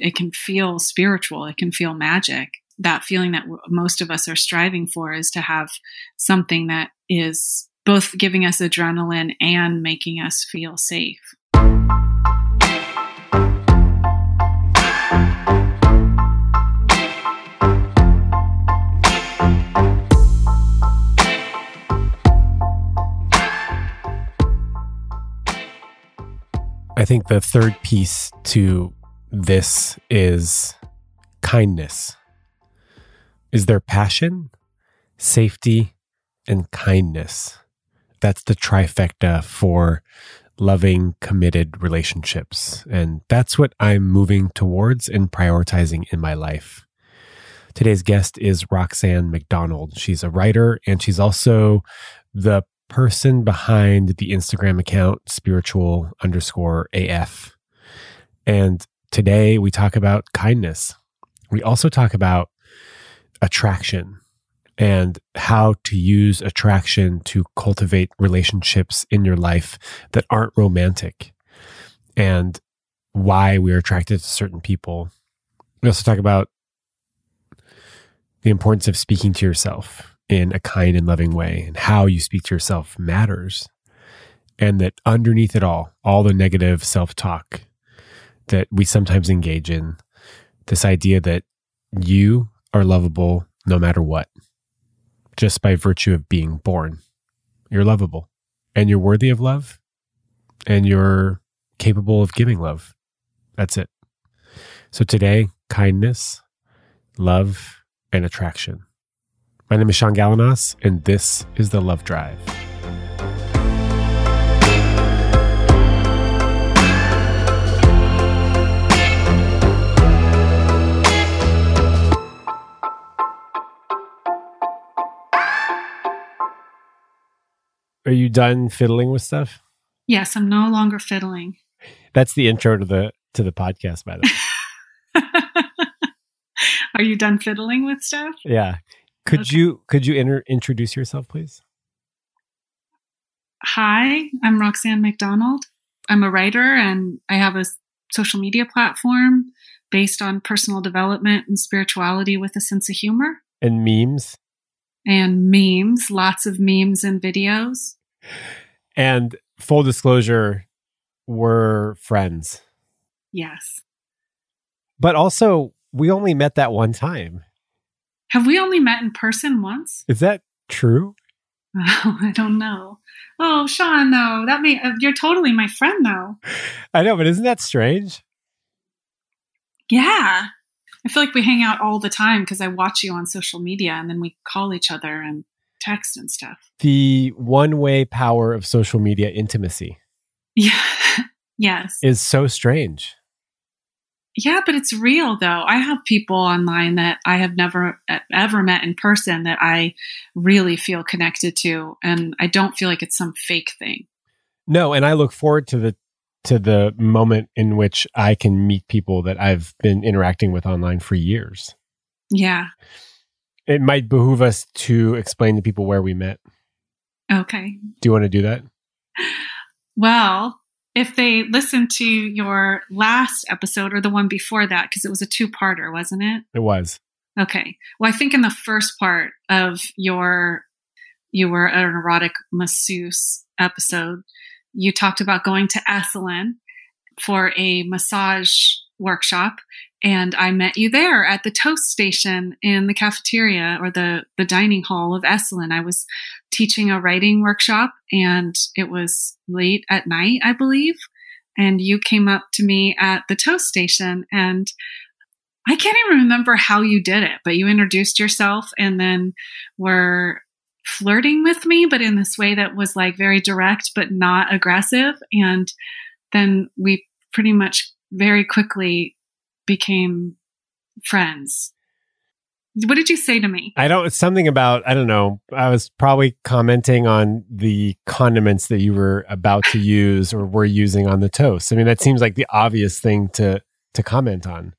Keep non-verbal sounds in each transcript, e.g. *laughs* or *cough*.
it can feel spiritual. It can feel magic. That feeling that most of us are striving for is to have something that is both giving us adrenaline and making us feel safe. I think the third piece to this is kindness. Is there passion, safety, and kindness? That's the trifecta for loving, committed relationships. And that's what I'm moving towards and prioritizing in my life. Today's guest is Roxan McDonald. She's a writer and she's also the person behind the Instagram account spiritual underscore AF. And today we talk about kindness. We also talk about attraction and how to use attraction to cultivate relationships in your life that aren't romantic and why we're attracted to certain people. We also talk about the importance of speaking to yourself in a kind and loving way and how you speak to yourself matters. And that underneath it all, all the negative self talk that we sometimes engage in, this idea that you are lovable no matter what, just by virtue of being born. You're lovable and you're worthy of love and you're capable of giving love. That's it. So today, kindness, love, and attraction. My name is Sean Galanos, and this is The Love Drive. Are you done fiddling with stuff? Yes, I'm no longer fiddling. That's the intro to the to the podcast, by the way. *laughs* Are you done fiddling with stuff? Yeah. Could okay. you could you inter- introduce yourself, please? Hi, I'm Roxan McDonald. I'm a writer and I have a social media platform based on personal development and spirituality with a sense of humor. And memes. And memes, lots of memes and videos. And full disclosure, we're friends. Yes. But also, we only met that one time. Have we only met in person once? Is that true? Oh, *laughs* I don't know. Oh, Sean, though that may uh, you're totally my friend, though. I know, but isn't that strange? Yeah, I feel like we hang out all the time because I watch you on social media, and then we call each other and text and stuff. The one-way power of social media intimacy. Yeah. *laughs* yes. Is so strange. Yeah, but it's real though. I have people online that I have never ever met in person that I really feel connected to and I don't feel like it's some fake thing. No, and I look forward to the to the moment in which I can meet people that I've been interacting with online for years. Yeah. It might behoove us to explain to people where we met. Okay. Do you want to do that? Well, if they listen to your last episode or the one before that, because it was a two parter, wasn't it? It was. Okay. Well, I think in the first part of your, you were an erotic masseuse episode, you talked about going to Esalen for a massage workshop and I met you there at the toast station in the cafeteria or the the dining hall of Esalen. I was teaching a writing workshop and it was late at night, I believe, and you came up to me at the toast station and I can't even remember how you did it, but you introduced yourself and then were flirting with me, but in this way that was like very direct but not aggressive. And then we pretty much very quickly became friends. What did you say to me? I don't, it's something about, I don't know. I was probably commenting on the condiments that you were about to *laughs* use or were using on the toast. I mean, that seems like the obvious thing to, to comment on.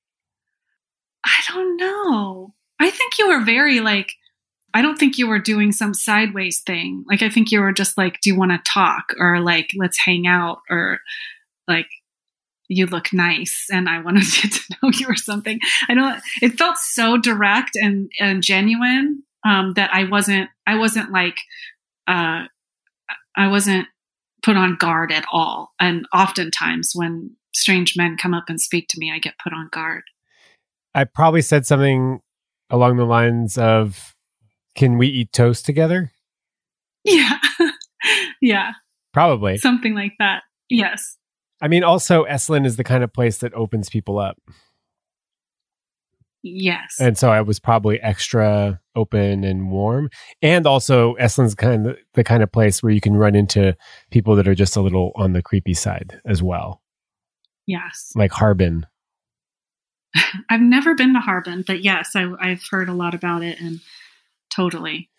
I don't know. I think you were very like, I don't think you were doing some sideways thing. Like, I think you were just like, do you want to talk or like, let's hang out or like, you look nice and I want *laughs* to get to know you or something. I don't, it felt so direct and, and genuine, um, that I wasn't, I wasn't like, uh, I wasn't put on guard at all. And oftentimes when strange men come up and speak to me, I get put on guard. I probably said something along the lines of, can we eat toast together? Yeah. *laughs* yeah. Probably. Something like that. Yes. I mean, also, Esalen is the kind of place that opens people up. Yes. And so I was probably extra open and warm. And also, Esalen's kind of the kind of place where you can run into people that are just a little on the creepy side as well. Yes. Like Harbin. *laughs* I've never been to Harbin, but yes, I, I've heard a lot about it and totally.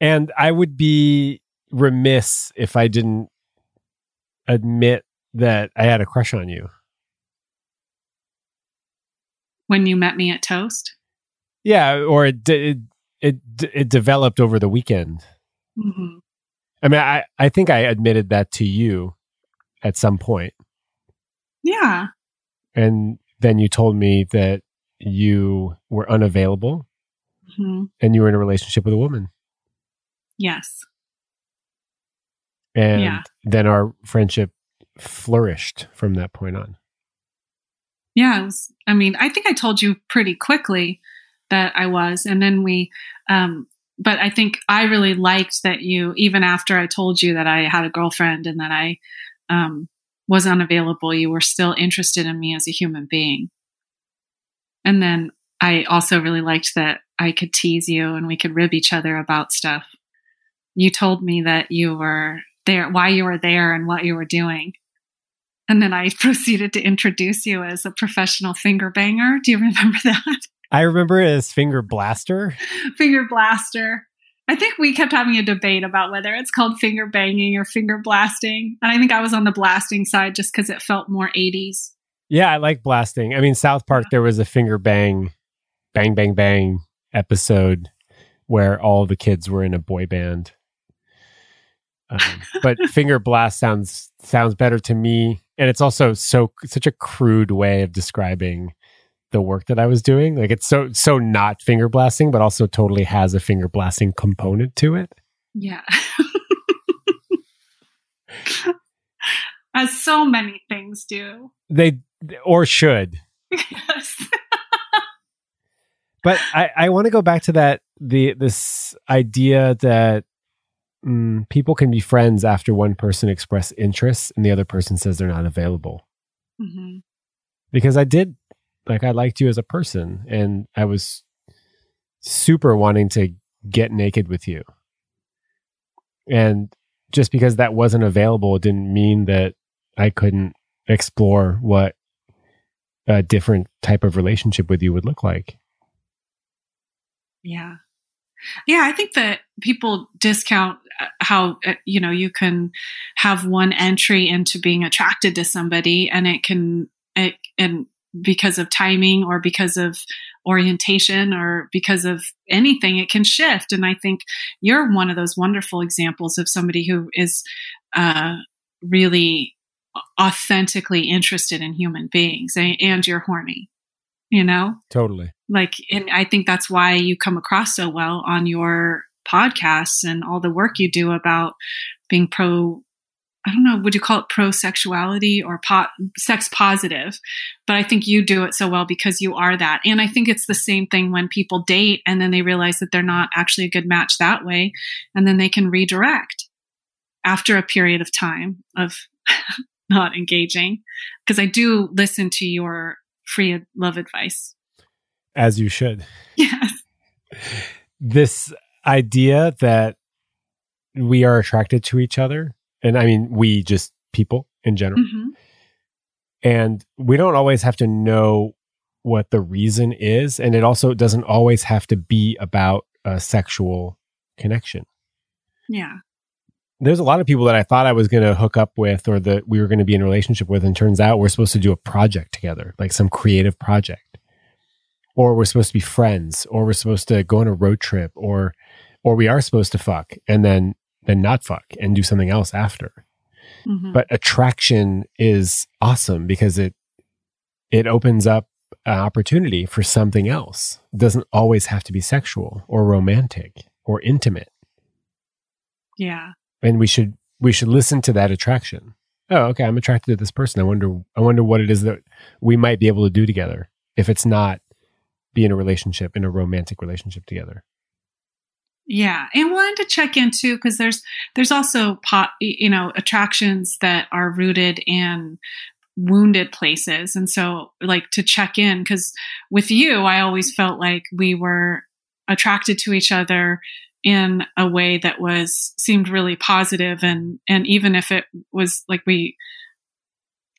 And I would be remiss if I didn't admit that I had a crush on you. When you met me at Toast? Yeah, or it it it, it developed over the weekend. Mm-hmm. I mean, I I think I admitted that to you at some point. Yeah. And then you told me that you were unavailable mm-hmm. and you were in a relationship with a woman. Yes. And yeah. then our friendship flourished from that point on. Yeah. Was, I mean, I think I told you pretty quickly that I was. And then we, um, but I think I really liked that you, even after I told you that I had a girlfriend and that I um, was unavailable, you were still interested in me as a human being. And then I also really liked that I could tease you and we could rib each other about stuff. You told me that you were there, why you were there, and what you were doing. And then I *laughs* proceeded to introduce you as a professional finger banger. Do you remember *laughs* that? I remember it as finger blaster. finger blaster. I think we kept having a debate about whether it's called finger banging or finger blasting. And I think I was on the blasting side just because it felt more 80s. Yeah, I like blasting. I mean, South Park, there was a finger bang, bang, bang, bang episode where all the kids were in a boy band. Um, but *laughs* finger blast sounds sounds better to me, and it's also so such a crude way of describing the work that I was doing. Like it's so so not finger blasting, but also totally has a finger blasting component to it. Yeah. *laughs* As so many things do. They or should. Yes. but I, I want to go back to that the this idea that mm, people can be friends after one person express interest and the other person says they're not available. Mm-hmm. Because I did like I liked you as a person and I was super wanting to get naked with you. And just because that wasn't available didn't mean that I couldn't explore what a different type of relationship with you would look like. Yeah. Yeah, I think that people discount how uh, you know you can have one entry into being attracted to somebody and it can it, and because of timing or because of orientation or because of anything, it can shift. And I think you're one of those wonderful examples of somebody who is uh, really authentically interested in human beings and, and you're horny, you know? Totally. Like, and I think that's why you come across so well on your podcasts and all the work you do about being pro I don't know, would you call it pro sexuality or po- sex positive? But I think you do it so well because you are that. And I think it's the same thing when people date and then they realize that they're not actually a good match that way. And then they can redirect after a period of time of *laughs* not engaging. Because I do listen to your free love advice. As you should. *laughs* Yes. This idea that we are attracted to each other and I mean we just people in general. Mm-hmm. And we don't always have to know what the reason is, and it also doesn't always have to be about a sexual connection. Yeah. There's a lot of people that I thought I was going to hook up with or that we were going to be in a relationship with, and turns out we're supposed to do a project together, like some creative project. Or we're supposed to be friends, or we're supposed to go on a road trip, or or we are supposed to fuck and then then not fuck and do something else after. Mm-hmm. But attraction is awesome because it it opens up an opportunity for something else. It doesn't always have to be sexual or romantic or intimate. Yeah. And we should we should listen to that attraction. Oh, okay, I'm attracted to this person. I wonder I wonder what it is that we might be able to do together if it's not be in a relationship, in a romantic relationship together. Yeah, and wanted to check in too because there's there's also pot, you know attractions that are rooted in wounded places, and so like to check in because with you, I always felt like we were attracted to each other in a way that was seemed really positive. And and even if it was like we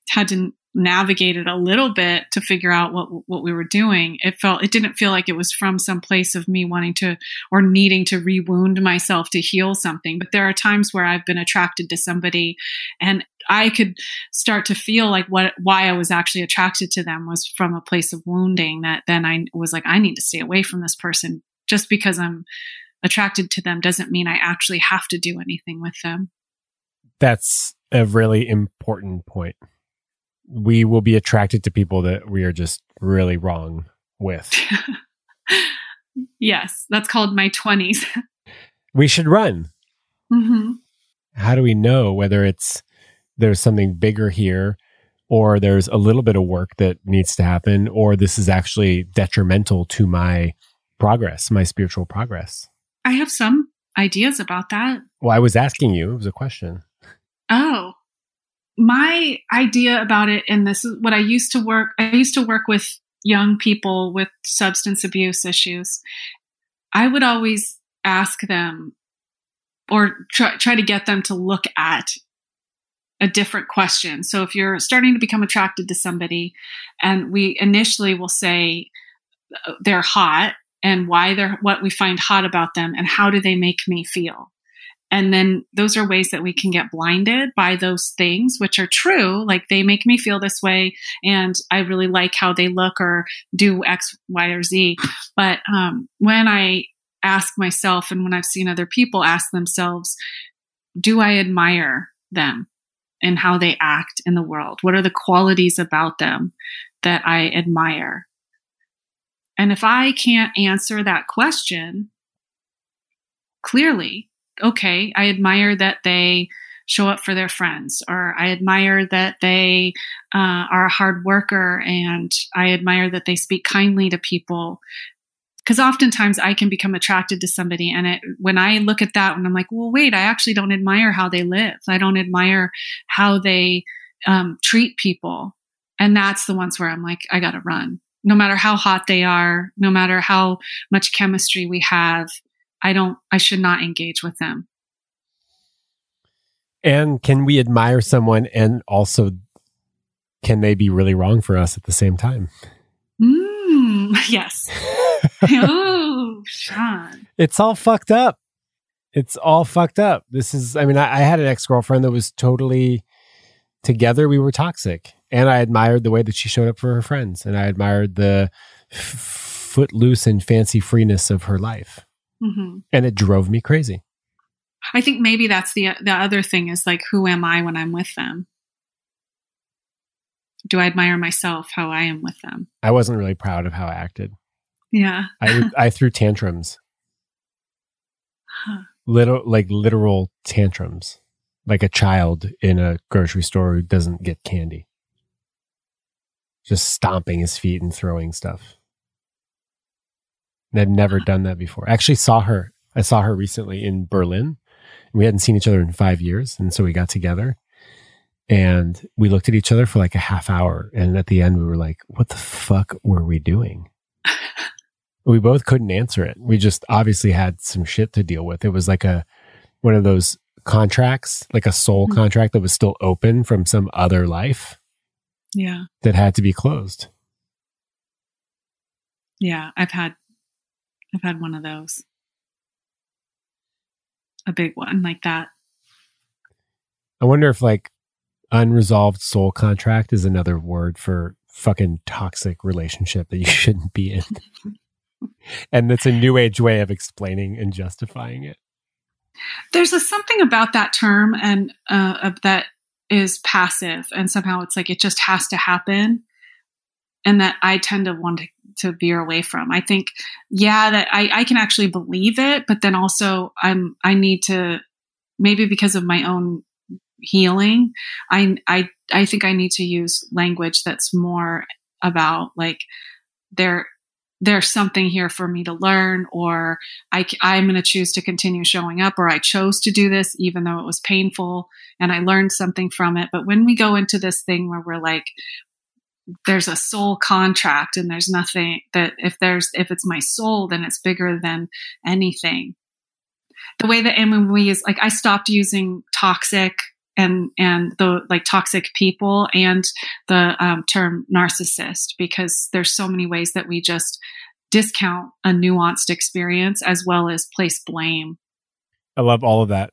had to navigate it a little bit to figure out what what we were doing it felt it didn't feel like it was from some place of me wanting to or needing to rewound myself to heal something but there are times where I've been attracted to somebody and I could start to feel like what why I was actually attracted to them was from a place of wounding that then I was like I need to stay away from this person just because I'm attracted to them doesn't mean I actually have to do anything with them. That's a really important point. We will be attracted to people that we are just really wrong with. *laughs* yes, that's called my 20s. *laughs* we should run. Mm-hmm. How do we know whether it's there's something bigger here or there's a little bit of work that needs to happen or this is actually detrimental to my progress, my spiritual progress? I have some ideas about that. Well, I was asking you, it was a question. Oh, my idea about it, and this is what I used to work, I used to work with young people with substance abuse issues. I would always ask them or try, try to get them to look at a different question. So if you're starting to become attracted to somebody, and we initially will say uh, they're hot, and why they're what we find hot about them and how do they make me feel and then those are ways that we can get blinded by those things which are true. Like they make me feel this way and i really like how they look or do x y or z. But um, when i ask myself and when i've seen other people ask themselves do i admire them and how they act in the world? What are the qualities about them that i admire? And if I can't answer that question clearly, okay, I admire that they show up for their friends, or I admire that they uh, are a hard worker, and I admire that they speak kindly to people. Because oftentimes I can become attracted to somebody, and it, when I look at that, and I'm like, well, wait, I actually don't admire how they live. I don't admire how they um, treat people, and that's the ones where I'm like, I got to run no matter how hot they are, no matter how much chemistry we have, I don't, I should not engage with them. And can we admire someone and also can they be really wrong for us at the same time? Mm, *laughs* yes. *laughs* oh, Sean. It's all fucked up. It's all fucked up. This is, I mean, I, I had an ex girlfriend that was totally together. We were toxic and I admired the way that she showed up for her friends, and I admired the f- footloose and fancy freeness of her life, mm-hmm. and it drove me crazy. I think maybe that's the the other thing is like, who am I when I'm with them? Do I admire myself how I am with them? I wasn't really proud of how I acted. Yeah, I I threw tantrums. Huh. Little like literal tantrums, like a child in a grocery store who doesn't get candy just stomping his feet and throwing stuff. And I'd never done that before. I actually saw her. I saw her recently in Berlin. We hadn't seen each other in five years. And so we got together and we looked at each other for like a half hour. And at the end, we were like, what the fuck were we doing? *laughs* we both couldn't answer it. We just obviously had some shit to deal with. It was like a, one of those contracts, like a soul mm-hmm. contract that was still open from some other life yeah. That had to be closed. Yeah, I've had I've had one of those. A big one like that. I wonder if like unresolved soul contract is another word for fucking toxic relationship that you *laughs* shouldn't be in. and it's a new age way of explaining and justifying it. There's a something about that term and uh, that is passive and somehow it's like it just has to happen and that I tend to want to, to veer away from. I think, yeah, that I, I can actually believe it, but then also I'm I need to maybe because of my own healing, I I I think I need to use language that's more about like there there's something here for me to learn or I, i'm going to choose to continue showing up or i chose to do this even though it was painful and i learned something from it but when we go into this thing where we're like there's a soul contract and there's nothing that if there's if it's my soul then it's bigger than anything. The way that and we use like i stopped using toxic and and the like toxic people and the um, term narcissist because there's so many ways that we just discount a nuanced experience as well as place blame. I love all of that.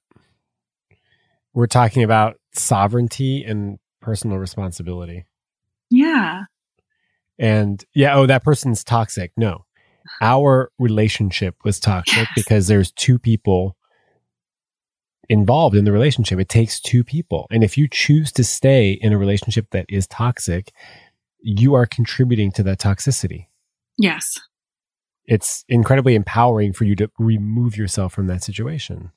We're talking about sovereignty and personal responsibility yeah. And yeah, oh, that person's toxic. No, our relationship was toxic yes. because there's two people involved in the relationship. It takes two people. And if you choose to stay in a relationship that is toxic, you are contributing to that toxicity. Yes. It's incredibly empowering for you to remove yourself from that situation.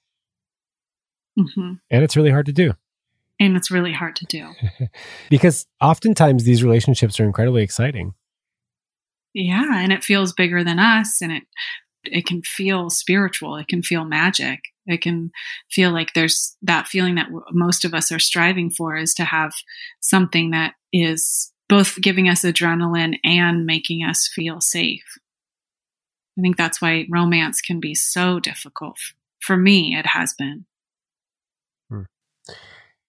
Mm-hmm. And it's really hard to do. And it's really hard to do. *laughs* because oftentimes these relationships are incredibly exciting. Yeah, and it feels bigger than us and it it can feel spiritual, it can feel magic. It can feel like there's that feeling that most of us are striving for is to have something that is both giving us adrenaline and making us feel safe. I think that's why romance can be so difficult. For me, it has been.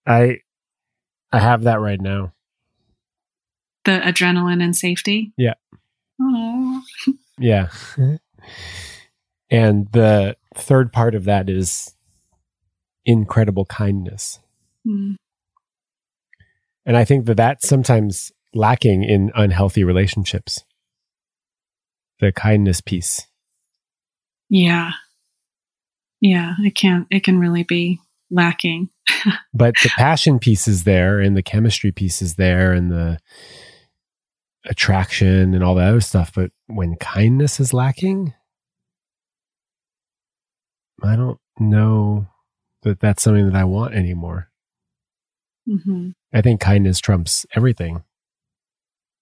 I I have that right now. The adrenaline and safety? Yeah. Oh. *laughs* yeah. and the third part of that is incredible kindness. Mm. And I think that that's sometimes lacking in unhealthy relationships. The kindness piece. Yeah. Yeah, it can it can really be lacking. but the passion piece is there and the chemistry piece is there and the attraction and all that other stuff. But when kindness is lacking, I don't know that that's something that I want anymore. Mm-hmm. I think kindness trumps everything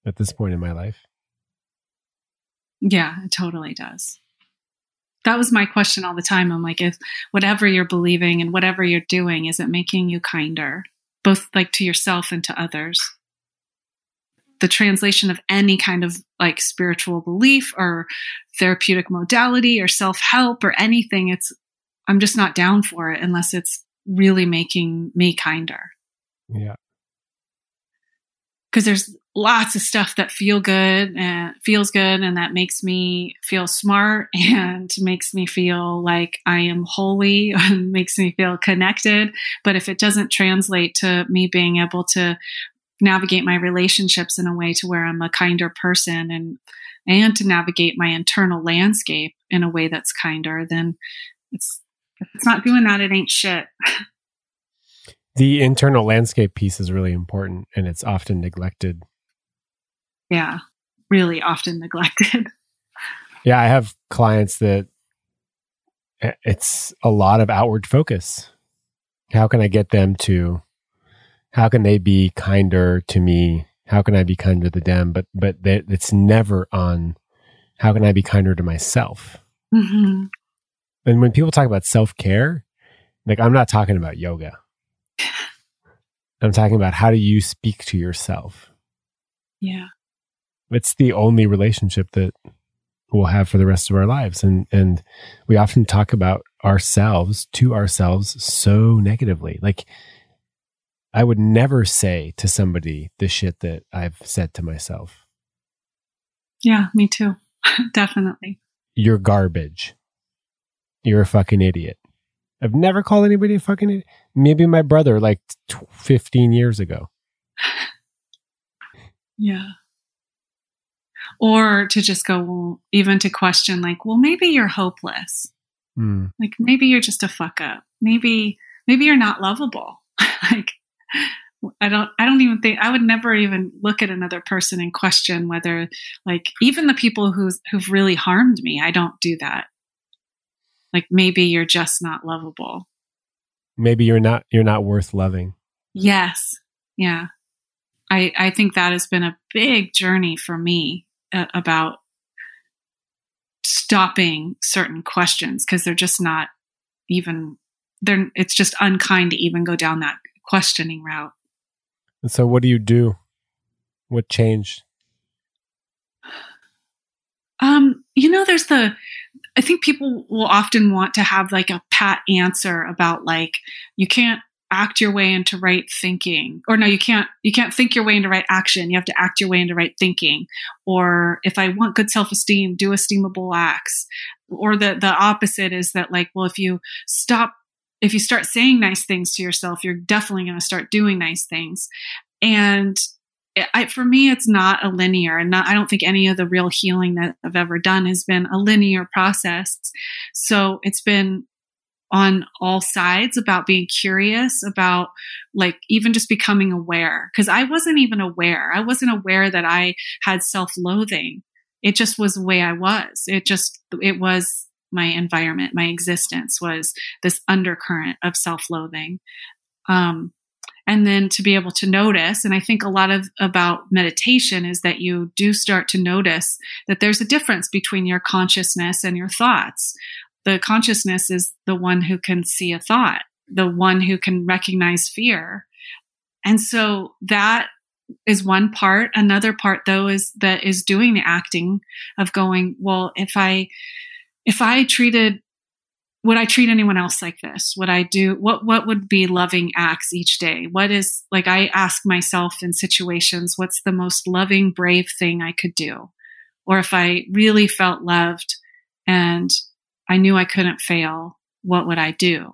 at this point in my life. Yeah, it totally does that was my question all the time. I'm like, if whatever you're believing and whatever you're doing, is it making you kinder, both like to yourself and to others? The translation of any kind of like spiritual belief or therapeutic modality or self help or anything, it's, I'm just not down for it unless it's really making me kinder. Yeah. Because there's lots of stuff that feel good and feels good and that makes me feel smart *laughs* and makes me feel like I am holy *laughs* and makes me feel connected. But if it doesn't translate to me being able to navigate my relationships in a way to where I'm a kinder person and and to navigate my internal landscape in a way that's kinder, then it's it's not doing that, it ain't shit. *laughs* The internal landscape piece is really important and it's often neglected yeah, really often neglected. *laughs* Yeah, I have clients that eh, it's a lot of outward focus. How can I get them to how can they be kinder to me? How can I be kinder to them? But but it's never on how can I be kinder to myself? Mm-hmm. And when people talk about self care, like I'm not talking about yoga. *laughs* I'm talking about how do you speak to yourself? Yeah it's the only relationship that we'll have for the rest of our lives. And and we often talk about ourselves to ourselves so negatively. Like i would never say to somebody the shit that i've said to myself. Yeah me too. *laughs* Definitely. You're garbage. You're a fucking idiot. I've never called anybody a fucking idiot. Maybe my brother like 15 years ago. *laughs* Yeah or to just go, well, even to question, like, well, maybe you're hopeless. Mm. Like, maybe you're just a fuck up. Maybe, maybe you're not lovable. *laughs* like, I don't I don't even think I would never even look at another person and question whether like even the people who's who've really harmed me, I don't do that. Like maybe you're just not lovable. Maybe you're not you're not worth loving. Yes. Yeah. I I think that has been a big journey for me about stopping certain questions because they're just not even they're it's just unkind to even go down that questioning route. And so, what do you do? What changed? Um, you know, there's the, I think people will often want to have like a pat answer about like, you can't act your way into right thinking or no you can't you can't think your way into right action you have to act your way into right thinking or if i want good self-esteem do esteemable acts or the the opposite is that like well if you stop if you start saying nice things to yourself, you're definitely going to start doing nice things. And I, for me, it's not a linear, and not, I don't think any of the real healing that I've ever done has been a linear process. So it's been on all sides about being curious about like even just becoming aware because I wasn't even aware. I wasn't aware that I had self-loathing. It just was the way I was. It just it was my environment, my existence was this undercurrent of self loathing. Um, and then to be able to notice and i think a lot of about meditation is that you do start to notice that there's a difference between your consciousness and your thoughts the consciousness is the one who can see a thought the one who can recognize fear and so that is one part another part though is that is doing the acting of going well if i if I treated would I treat anyone else like this? Would I do what what would be loving acts each day? What is like I ask myself in situations, what's the most loving, brave thing I could do? Or if I really felt loved and I knew I couldn't fail, what would I do?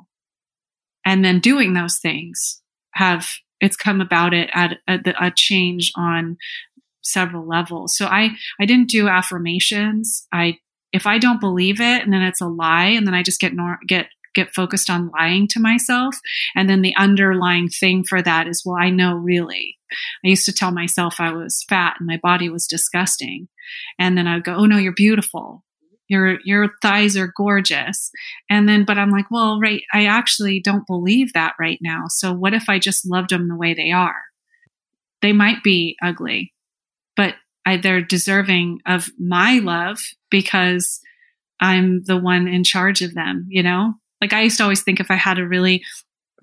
And then doing those things have it's come about it at a, a change on several levels. So I I didn't do affirmations. I if I don't believe it and then it's a lie and then I just get nor- get get focused on lying to myself and then the underlying thing for that is well I know really. I used to tell myself I was fat and my body was disgusting. And then I'd go, "Oh no, you're beautiful." Your your thighs are gorgeous. And then but I'm like, "Well, right, I actually don't believe that right now. So what if I just loved them the way they are?" They might be ugly, but I, they're deserving of my love because I'm the one in charge of them, you know? Like I used to always think if I had a really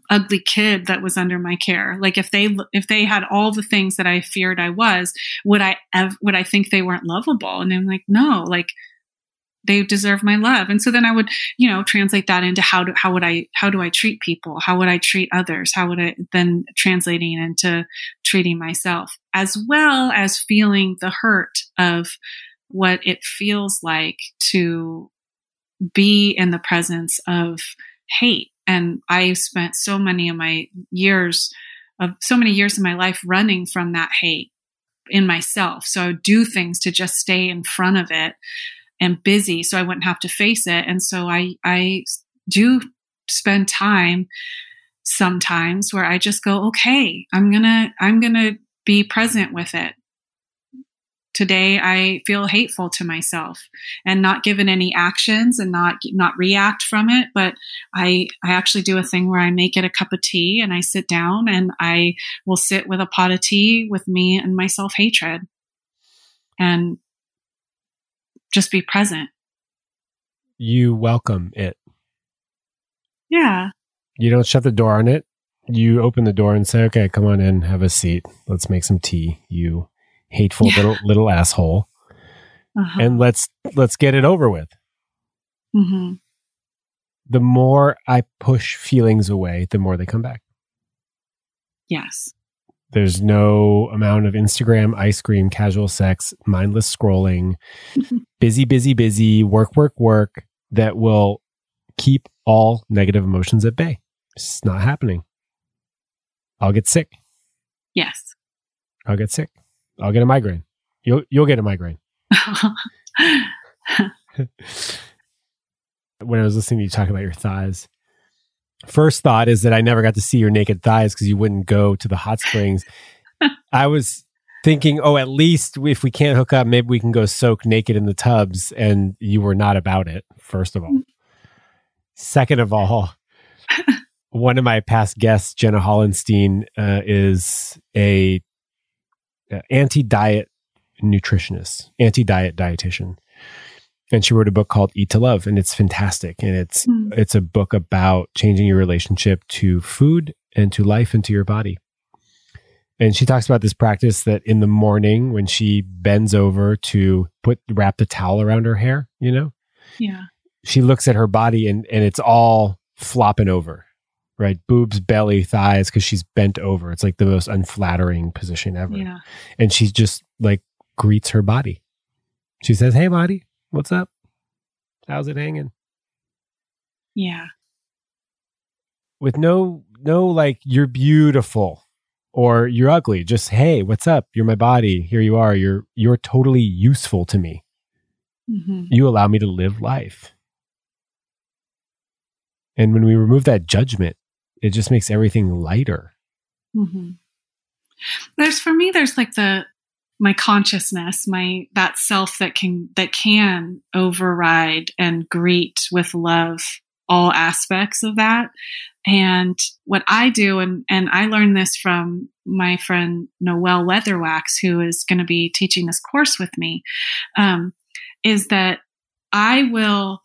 ugly kid that was under my care, like if they if they had all the things that I feared I was, would I ev- would I think they weren't lovable? And I'm like, no, like they deserve my love. And so then I would, you know, translate that into how do how would I how do I treat people? How would I treat others? How would I then translating into treating myself, as well as feeling the hurt of what it feels like to be in the presence of hate. And I spent so many of my years of so many years of my life running from that hate in myself. So I would do things to just stay in front of it and busy so I wouldn't have to face it. And so I, I do spend time sometimes where I just go, okay, I'm gonna, I'm gonna be present with it. Today I feel hateful to myself and not given any actions and not not react from it, but I I actually do a thing where I make it a cup of tea and I sit down and I will sit with a pot of tea with me and my self-hatred. And just be present. You welcome it. Yeah. You don't shut the door on it. You open the door and say, "Okay, come on in, have a seat. Let's make some tea." You hateful yeah. little little asshole. Uh-huh. And let's let's get it over with. Mm-hmm. The more I push feelings away, the more they come back. Yes. There's no amount of Instagram, ice cream, casual sex, mindless scrolling, *laughs* busy, busy, busy, work, work, work that will keep all negative emotions at bay. It's not happening. I'll get sick. Yes. I'll get sick. I'll get a migraine. You'll you'll get a migraine. *laughs* *laughs* when I was listening to you talk about your thighs, first thought is that I never got to see your naked thighs because you wouldn't go to the hot springs. *laughs* I was thinking, oh, at least if we can't hook up, maybe we can go soak naked in the tubs. And you were not about it, first of all. Second of all, *laughs* one of my past guests, Jenna Hollenstein, uh, is a uh, anti-diet nutritionist, anti-diet dietitian and she wrote a book called Eat to Love, and it's fantastic. And it's mm. it's a book about changing your relationship to food and to life and to your body. And she talks about this practice that in the morning when she bends over to put wrap the towel around her hair, you know, yeah, she looks at her body and and it's all flopping over, right? Boobs, belly, thighs, because she's bent over. It's like the most unflattering position ever. Yeah, and she just like greets her body. She says, "Hey, body." What's up? How's it hanging? Yeah. With no no like you're beautiful or you're ugly. Just hey, what's up? You're my body. Here you are. You're you're totally useful to me. Mm-hmm. You allow me to live life. And when we remove that judgment, it just makes everything lighter. Mm-hmm. There's for me, there's like the my consciousness my that self that can that can override and greet with love all aspects of that. And what i do and and i learned this from my friend noelle weatherwax who is going to be teaching this course with me um, is that i will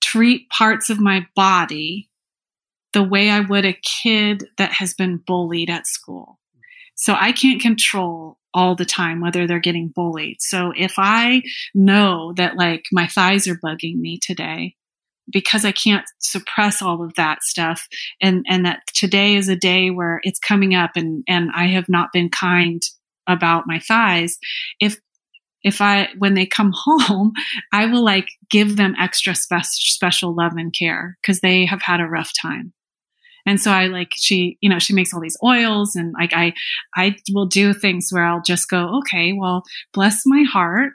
treat parts of my body the way i would a kid that has been bullied at school so I can't control all the time whether they're getting bullied. So if I know that like my thighs are bugging me today, because I can't suppress all of that stuff and and that today is a day where it's coming up and and I have not been kind about my thighs if if I when they come *laughs* home I will like give them extra spe- special love and care cuz they have had a rough time and so I like, she, you know, she makes all these oils and like I, I will do things where I'll just go, okay, well, bless my heart.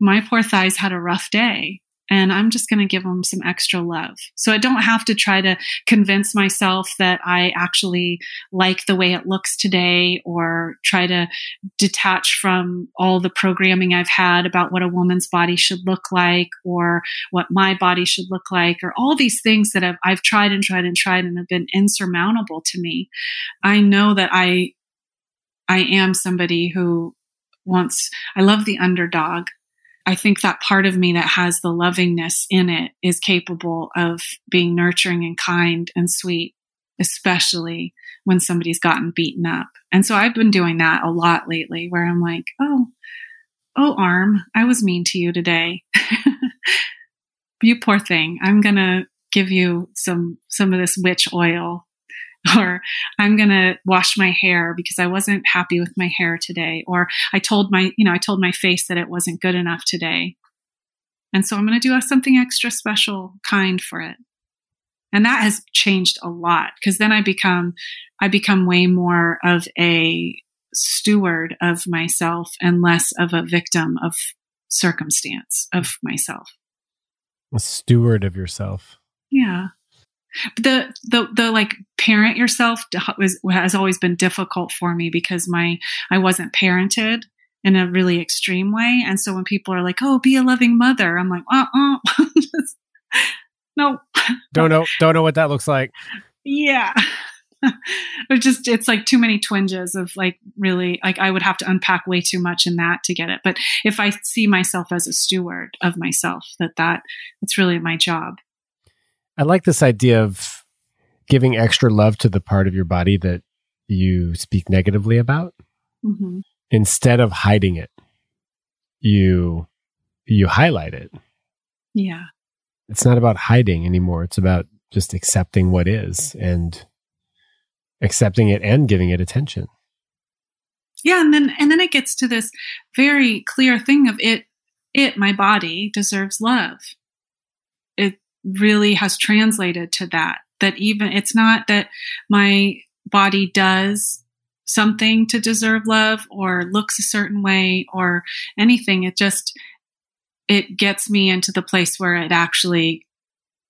My poor thighs had a rough day and I'm just going to give them some extra love. So I don't have to try to convince myself that I actually like the way it looks today or try to detach from all the programming I've had about what a woman's body should look like or what my body should look like or all these things that I've, I've tried and tried and tried and have been insurmountable to me. I know that I, I am somebody who wants, I love the underdog. I think that part of me that has the lovingness in it is capable of being nurturing and kind and sweet, especially when somebody's gotten beaten up. And so I've been doing that a lot lately where I'm like, oh, oh, arm, I was mean to you today. *laughs* you poor thing. I'm going to give you some, some of this witch oil *laughs* or I'm going to wash my hair because I wasn't happy with my hair today, or I told my, you know, I told my face that it wasn't good enough today. And so I'm going to do something extra special, kind for it. And that has changed a lot because then I become, I become way more of a steward of myself and less of a victim of circumstance of myself. A steward of yourself. Yeah the the the like parent yourself was has always been difficult for me because my I wasn't parented in a really extreme way, and so when people are like, "Oh, be a loving mother," I'm like, "Uh, uh no, don't know, don't know what that looks like." Yeah. *laughs* it just it's like too many twinges of like really like I would have to unpack way too much in that to get it. But if I see myself as a steward of myself, that that it's really my job. I like this idea of giving extra love to the part of your body that you speak negatively about mm-hmm. instead of hiding it. You you highlight it. Yeah. It's not about hiding anymore. It's about just accepting what is and accepting it and giving it attention. Yeah, and then and then it gets to this very clear thing of it it my body deserves love. Really has translated to that. That even it's not that my body does something to deserve love or looks a certain way or anything. It just, it gets me into the place where it actually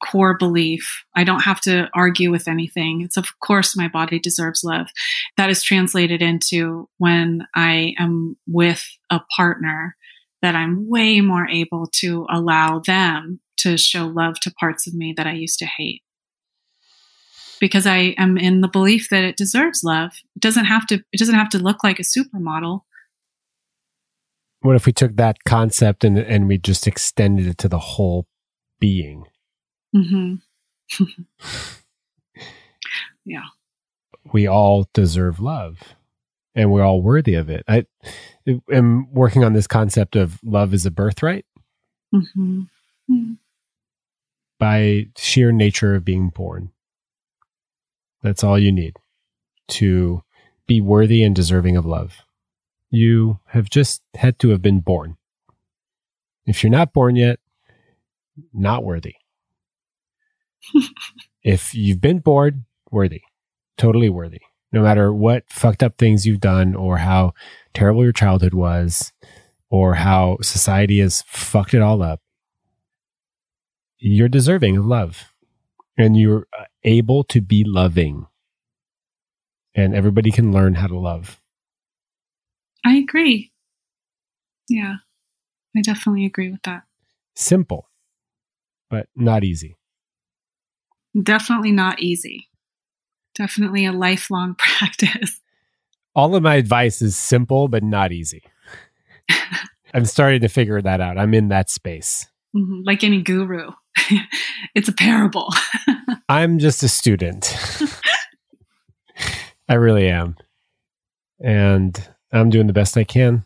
core belief. I don't have to argue with anything. It's of course my body deserves love. That is translated into when I am with a partner that I'm way more able to allow them to show love to parts of me that I used to hate. Because I am in the belief that it deserves love. It doesn't have to it doesn't have to look like a supermodel. What if we took that concept and and we just extended it to the whole being? Mm-hmm. *laughs* yeah. We all deserve love and we're all worthy of it. I am working on this concept of love is a birthright mm-hmm. Mm-hmm. By sheer nature of being born. That's all you need to be worthy and deserving of love. You have just had to have been born. If you're not born yet, not worthy. *laughs* if you've been born, worthy, totally worthy. No matter what fucked up things you've done or how terrible your childhood was or how society has fucked it all up, you're deserving of love and you're uh, able to be loving. And everybody can learn how to love. I agree. Yeah, I definitely agree with that. Simple, but not easy. Definitely not easy. Definitely a lifelong *laughs* practice. All of my advice is simple, but not easy. *laughs* I'm starting to figure that out. I'm in that space. Mm-hmm. Like any guru, *laughs* it's a parable. *laughs* I'm just a student. I really am. And I'm doing the best I can.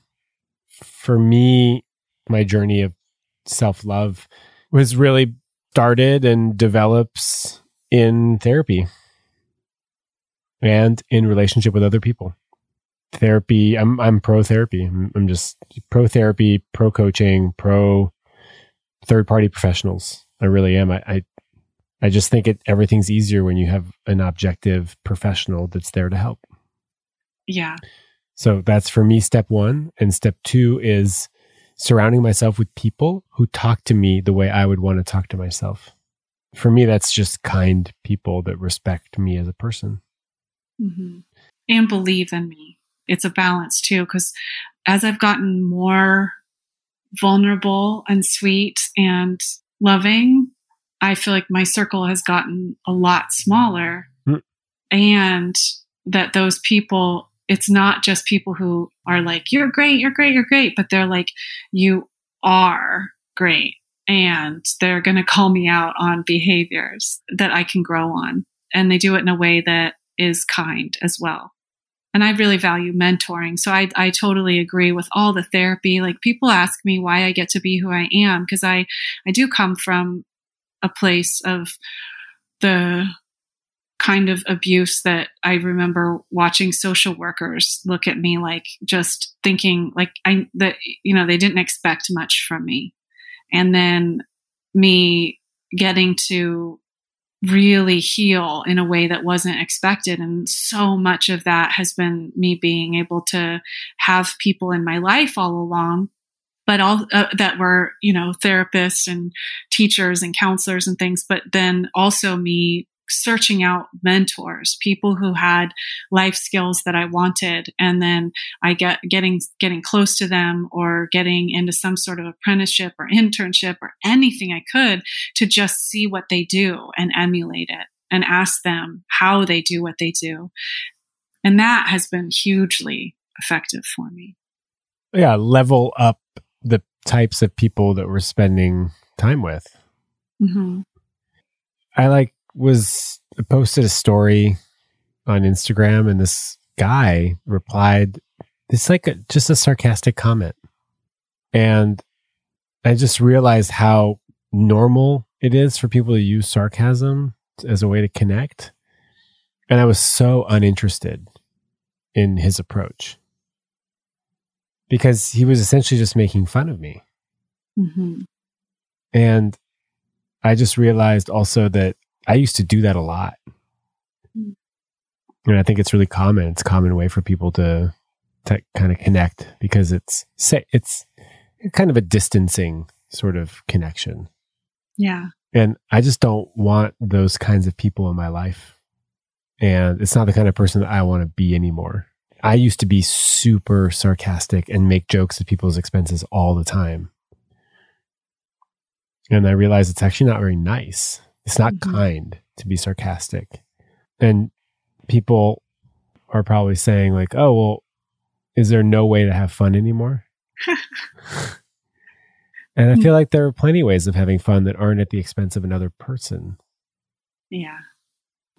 For me, my journey of self love was really started and develops in therapy and in relationship with other people. Therapy, I'm I'm pro therapy. I'm, I'm just pro therapy, pro coaching, pro third party professionals. I really am. I, I I just think it everything's easier when you have an objective professional that's there to help. Yeah. So that's for me step 1 and step 2 is surrounding myself with people who talk to me the way I would want to talk to myself. For me, that's just kind people that respect me as a person. Mm-hmm. And believe in me. It's a balance too, because as I've gotten more vulnerable and sweet and loving, I feel like my circle has gotten a lot smaller. Mm. And that those people it's not just people who are like, you're great, you're great, you're great, but they're like, you are great. And they're going to call me out on behaviors that I can grow on. And they do it in a way that is kind as well. And I really value mentoring. So I, I totally agree with all the therapy. Like people ask me why I get to be who I am because I, I do come from a place of the kind of abuse that I remember watching social workers look at me like just thinking like I that you know they didn't expect much from me. And then me getting to really heal in a way that wasn't expected. And so much of that has been me being able to have people in my life all along but all uh, that were you know therapists and teachers and counselors and things but then also me searching out mentors, people who had life skills that I wanted. And then I get getting, getting close to them or getting into some sort of apprenticeship or internship or anything I could to just see what they do and emulate it and ask them how they do what they do. And that has been hugely effective for me. Yeah. Level up the types of people that we're spending time with. Mm-hmm. I like was posted a story on Instagram and this guy replied, it's like a, just a sarcastic comment. And I just realized how normal it is for people to use sarcasm as a way to connect. And I was so uninterested in his approach because he was essentially just making fun of me. Mm-hmm. And I just realized also that I used to do that a lot. Mm. And I think it's really common. It's a common way for people to to kind of connect because it's it's kind of a distancing sort of connection. Yeah. And I just don't want those kinds of people in my life. And it's not the kind of person that I want to be anymore. I used to be super sarcastic and make jokes at people's expenses all the time. And I realized it's actually not very nice. It's not mm-hmm. kind to be sarcastic. And people are probably saying, like, oh, well, is there no way to have fun anymore? *laughs* and I feel like there are plenty of ways of having fun that aren't at the expense of another person. Yeah.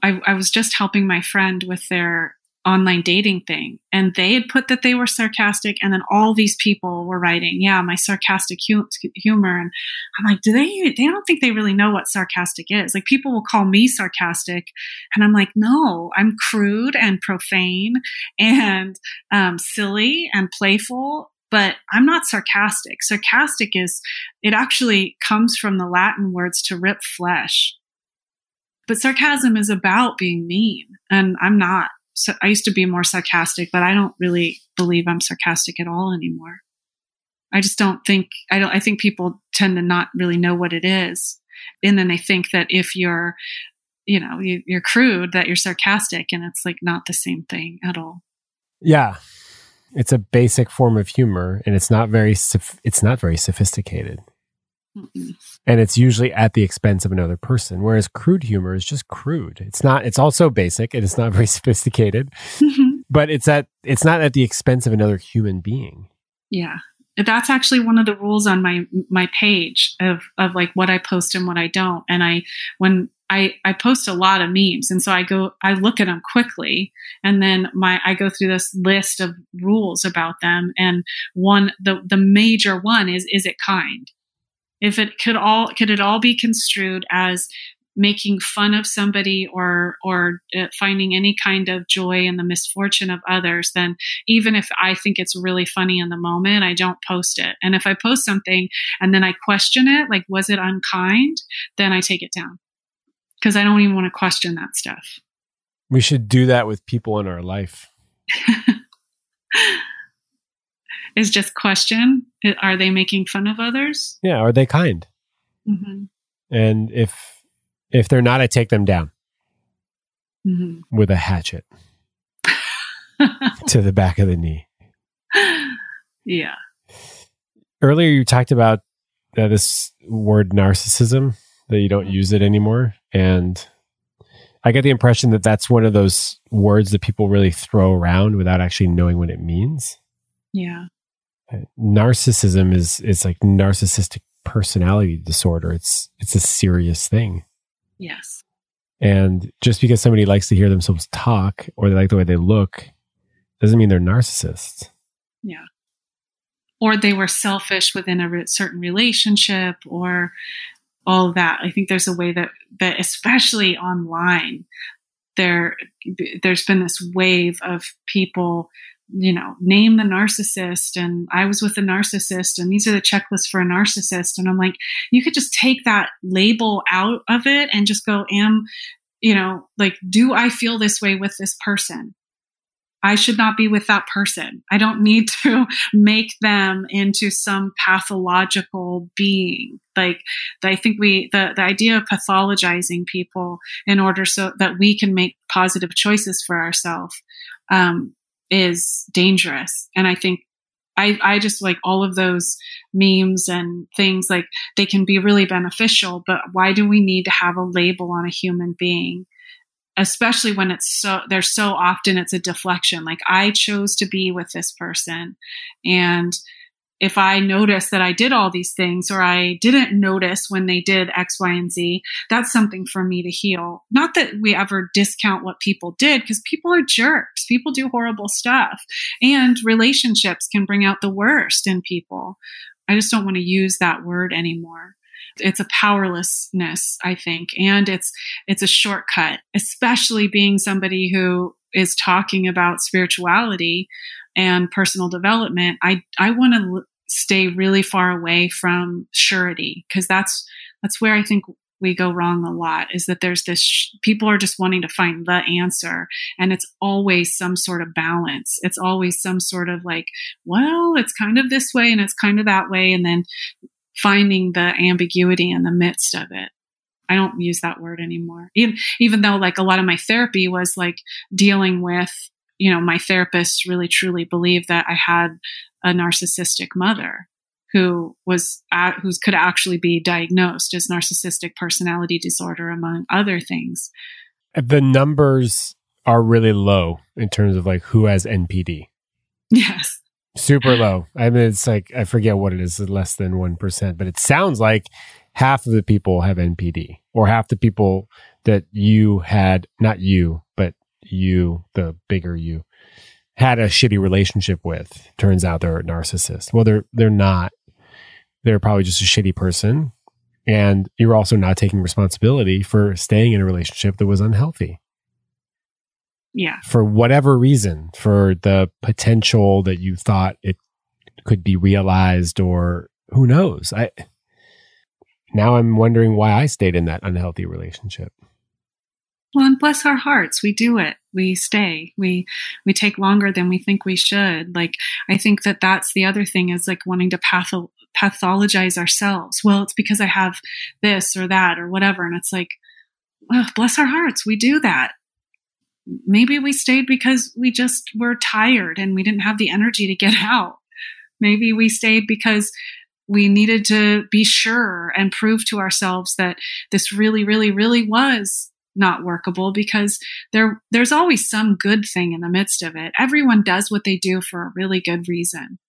I, I was just helping my friend with their online dating thing. And they had put that they were sarcastic and then all these people were writing yeah my sarcastic hu- humor. And i'm like do they they don't think they really know what sarcastic is. Like people will call me sarcastic and i'm like no i'm crude and profane and um, silly and playful but i'm not sarcastic. Sarcastic is it actually comes from the latin words to rip flesh. But sarcasm is about being mean and i'm not I used to be more sarcastic, but I don't really believe I'm sarcastic at all anymore. I just don't think I don't I think people tend to not really know what it is. And then they think that if you're you know, you, you're crude that you're sarcastic and it's like not the same thing at all. Yeah. It's a basic form of humor and it's not very it's not very sophisticated. Mm-mm. And it's usually at the expense of another person. Whereas crude humor is just crude. It's not, it's also basic and it's not *laughs* very sophisticated, mm-hmm. but it's at, it's not at the expense of another human being. Yeah. That's actually one of the rules on my, my page of, of like what I post and what I don't. And I, when I, I post a lot of memes and so I go I look at them quickly and then my I go through this list of rules about them and one the the major one is is it kind if it could all could it all be construed as making fun of somebody or or uh, finding any kind of joy in the misfortune of others then even if i think it's really funny in the moment i don't post it. And if i post something and then i question it like was it unkind? Then i take it down. Because i don't even want to question that stuff. We should do that with people in our life *laughs* is just question are they making fun of others? Yeah are they kind? Mm-hmm. and if if they're not i take them down. Mm-hmm. with a hatchet. *laughs* To the back of the knee. Yeah. Earlier you talked about uh, this word narcissism that you don't mm-hmm. use it anymore. And i get the impression that that's one of those words that people really throw around without actually knowing what it means. Yeah narcissism is it's like narcissistic personality disorder. It's it's a serious thing. Yes. And just because somebody likes to hear themselves talk or they like the way they look doesn't mean they're narcissists. Yeah. Or they were selfish within a certain relationship or all of that. I think there's a way that that especially *laughs* online there there's been this wave of people you know, name the narcissist and I was with a narcissist and these are the checklists for a narcissist. And I'm like, you could just take that label out of it and just go, am, you know, like, do I feel this way with this person? I should not be with that person. I don't need *laughs* to make them into some pathological being. Like I think we the, the idea of pathologizing people in order so that we can make positive choices for ourselves um, is dangerous. And I think I, I just like all of those memes and things like they can be really beneficial, but why do we need to have a label on a human being? Especially when it's so, there's so often it's a deflection. Like I chose to be with this person and if I notice that I did all these things or I didn't notice when they did X, Y, and Z, that's something for me to heal. Not that we ever discount what people did because people are jerks. People do horrible stuff and relationships can bring out the worst in people. I just don't want to use that word anymore. It's a powerlessness, I think, and it's it's a shortcut, especially being somebody who is talking about spirituality and personal development, I I want to stay really far away from surety because that's that's where I think we go wrong a lot is that there's this sh- people are just wanting to find the answer and it's always some sort of balance it's always some sort of like well it's kind of this way and it's kind of that way and then finding the ambiguity in the midst of it I don't use that word anymore. Even, even though like a lot of my therapy was like dealing with, you know, my therapist really truly believed that I had a narcissistic mother who was uh, who could actually be diagnosed as narcissistic personality disorder among other things. The numbers are really low in terms of like who has NPD. Yes. Super low. I mean, it's like, I forget what it is, less than 1%, but it sounds like half of the people have NPD or half the people that you had, not you, but you, the bigger you, had a shitty relationship with. Turns out they're a narcissist. Well, they're, they're not. They're probably just a shitty person. And you're also not taking responsibility for staying in a relationship that was unhealthy yeah for whatever reason for the potential that you thought it could be realized or who knows i now i'm wondering why i stayed in that unhealthy relationship well and bless our hearts we do it. We stay. We we take longer than we think we should. Like i think that that's the other thing is like wanting to patho- pathologize ourselves. Well it's because i have this or that or whatever. And it's like bless our hearts we do that. Maybe we stayed because we just were tired and we didn't have the energy to get *laughs* out. Maybe we stayed because we needed to be sure and prove to ourselves that this really, really, really was not workable because there there's always some good thing in the midst of it. Everyone does what they do for a really good reason.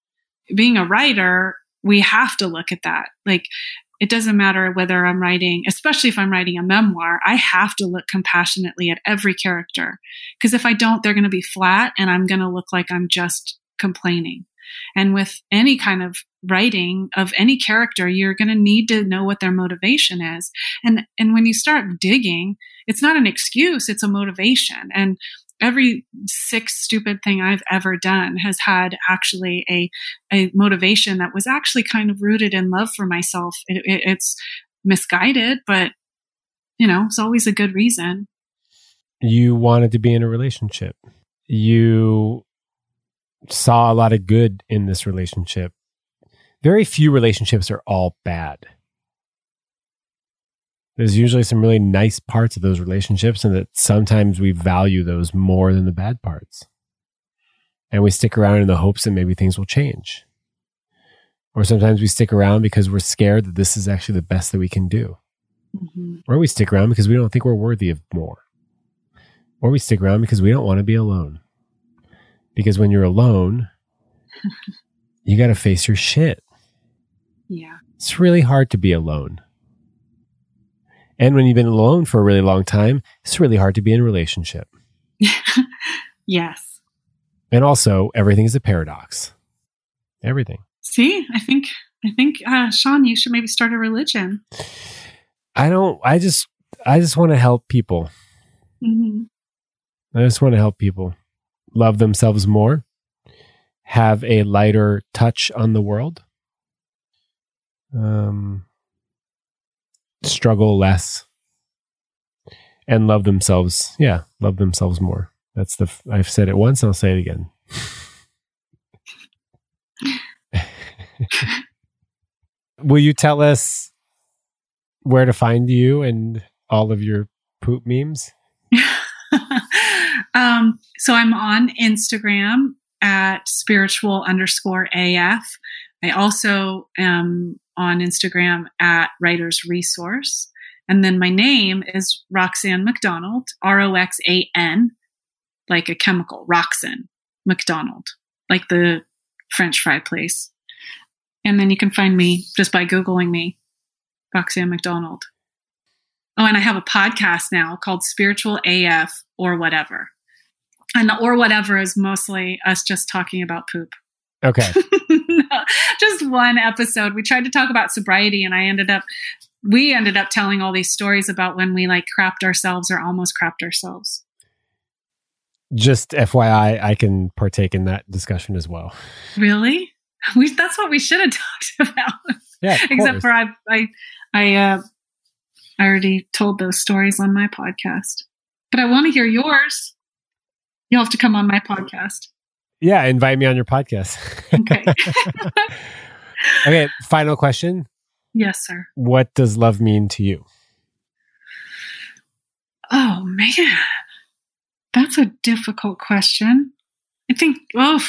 Being a writer, we have to look at that. Like it doesn't matter whether I'm writing, especially if I'm writing a memoir, I have to look compassionately at every character. Because if I don't, they're going to be flat and I'm going to look like I'm just complaining. And with any kind of writing of any character, you're going to need to know what their motivation is. And, and when you start digging, it's not an excuse, it's a motivation. And every sick, stupid thing I've ever done has had actually a, a motivation that was actually kind of rooted in love for myself. It, it, it's misguided, but you know, it's always a good reason. You wanted to be in a relationship. You saw a lot of good in this relationship. Very few relationships are all bad there's usually some really nice parts of those relationships and that sometimes we value those more than the bad parts. And we stick around in the hopes that maybe things will change. Or sometimes we stick around because we're scared that this is actually the best that we can do. Mm-hmm. Or we stick around because we don't think we're worthy of more. Or we stick around because we don't want to be alone. Because when you're alone, *laughs* you got to face your shit. Yeah. It's really hard to be alone. And when you've been alone for a really long time, it's really hard to be in a relationship. *laughs* yes. And also, everything is a paradox. Everything. See, I think I think uh, Sean, you should maybe start a religion. I don't. I just I just want to help people. Mm-hmm. I just want to help people love themselves more, have a lighter touch on the world. Um, struggle less and love themselves. Yeah, love themselves more. That's the, I've said it once, I'll say it again. *laughs* Will you tell us where to find you and all of your poop memes? *laughs* um, so I'm on Instagram at spiritual underscore AF. I also am on Instagram at Writers Resource. And then my name is Roxan McDonald, R O X A N, like a chemical, Roxan McDonald, like the French fry place. And then you can find me just by Googling me, Roxan McDonald. Oh, and I have a podcast now called Spiritual AF or Whatever. And the or whatever is mostly us just talking about poop. Okay. no, *laughs* just one episode. We tried to talk about sobriety, and I ended up, we ended up telling all these stories about when we like crapped ourselves or almost crapped ourselves. Just FYI, I can partake in that discussion as well. Really? We, that's what we should have *laughs* talked about. Yeah. Except for I, I, I, uh, I already told those stories on my podcast, but I want to hear yours. You'll have to come on my podcast. Yeah, invite me on your podcast. Okay. *laughs* *laughs* okay, final question. Yes, sir. What does love mean to you? Oh man, that's a difficult question. I think, oh,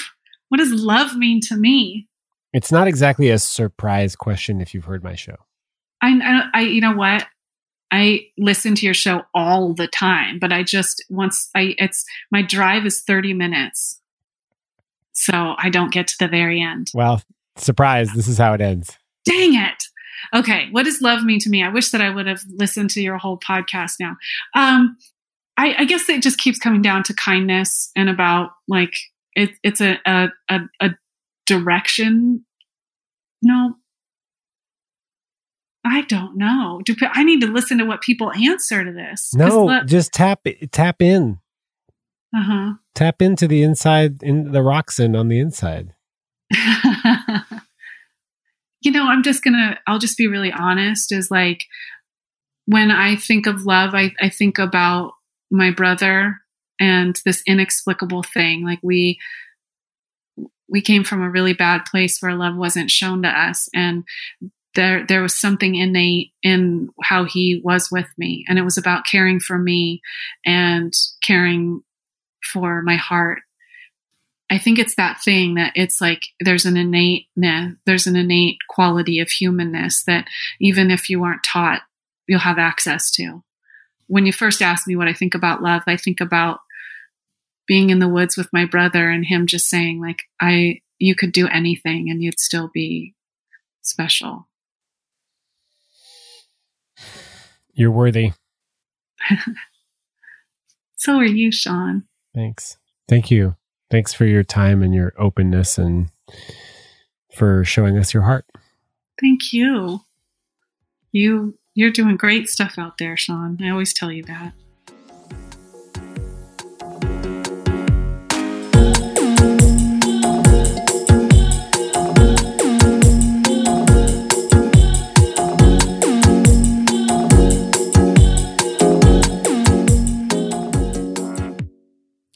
what does love mean to me? It's not exactly a surprise question if you've heard my show. I, I, I you know what? I listen to your show all the time, but I just once I it's my drive is 30 minutes. So I don't get to the very end. Well, surprise, this is how it ends. Dang it. Okay, what does love mean to me? I wish that I would have listened to your whole podcast now. Um I, I guess it just keeps coming down to kindness and about like it, it's a, a, a, a direction. No, I don't know. Do I need to listen to what people answer to this? No, le- just tap tap in. Uh huh. Tap into the inside in the Roxan on the inside. *laughs* you know, I'm just gonna. I'll just be really honest. Is like when I think of love, I, I think about my brother and this inexplicable thing. Like we we came from a really bad place where love wasn't shown to us and there there was something innate in how he was with me. And it was about caring for me and caring for my heart. I think it's that thing that it's like there's an innate there's an innate quality of humanness that even if you aren't taught you'll have access to. When you first ask me what i think about love i think about being in the woods with my brother and him just saying like i you could do anything and you'd still be special You're worthy. *laughs* so are you, Sean. Thanks. Thank you. Thanks for your time and your openness and for showing us your heart. Thank you. You you're doing great stuff out there, Sean. I always tell you that.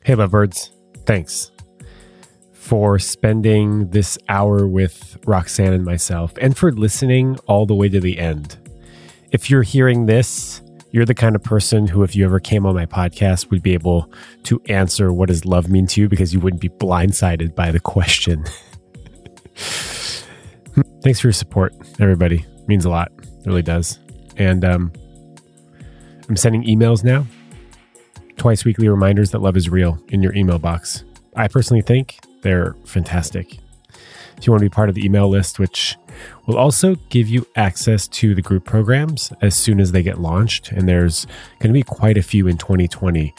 Hey, lovebirds. Thanks for spending this hour with Roxan and myself and for listening all the way to the end. If you're hearing this, you're the kind of person who, if you ever came on my podcast, would be able to answer what does love mean to you because you wouldn't be blindsided by the question. *laughs* Thanks for your support, everybody. It means a lot. It really does. And um, I'm sending emails now twice weekly reminders that love is real in your email box. I personally think they're fantastic. If you want to be part of the email list, which will also give you access to the group programs as soon as they get launched, and there's going to be quite a few in 2020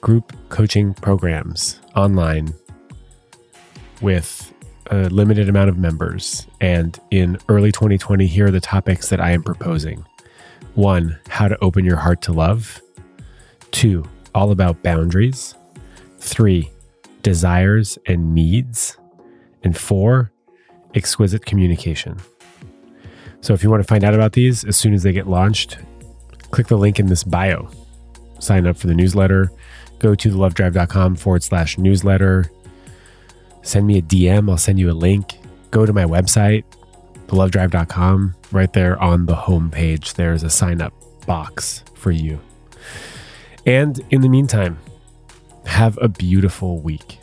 group coaching programs online with a limited amount of members. And in early 2020, here are the topics that I am proposing one, how to open your heart to love. Two, all about boundaries. Three, desires and needs. And four, exquisite communication. So if you want to find out about these as soon as they get launched, click the link in this bio. Sign up for the newsletter. Go to thelovedrive.com forward slash newsletter. Send me a DM. I'll send you a link. Go to my website, thelovedrive.com. Right there on the homepage, there's a sign up box for you. And in the meantime, have a beautiful week.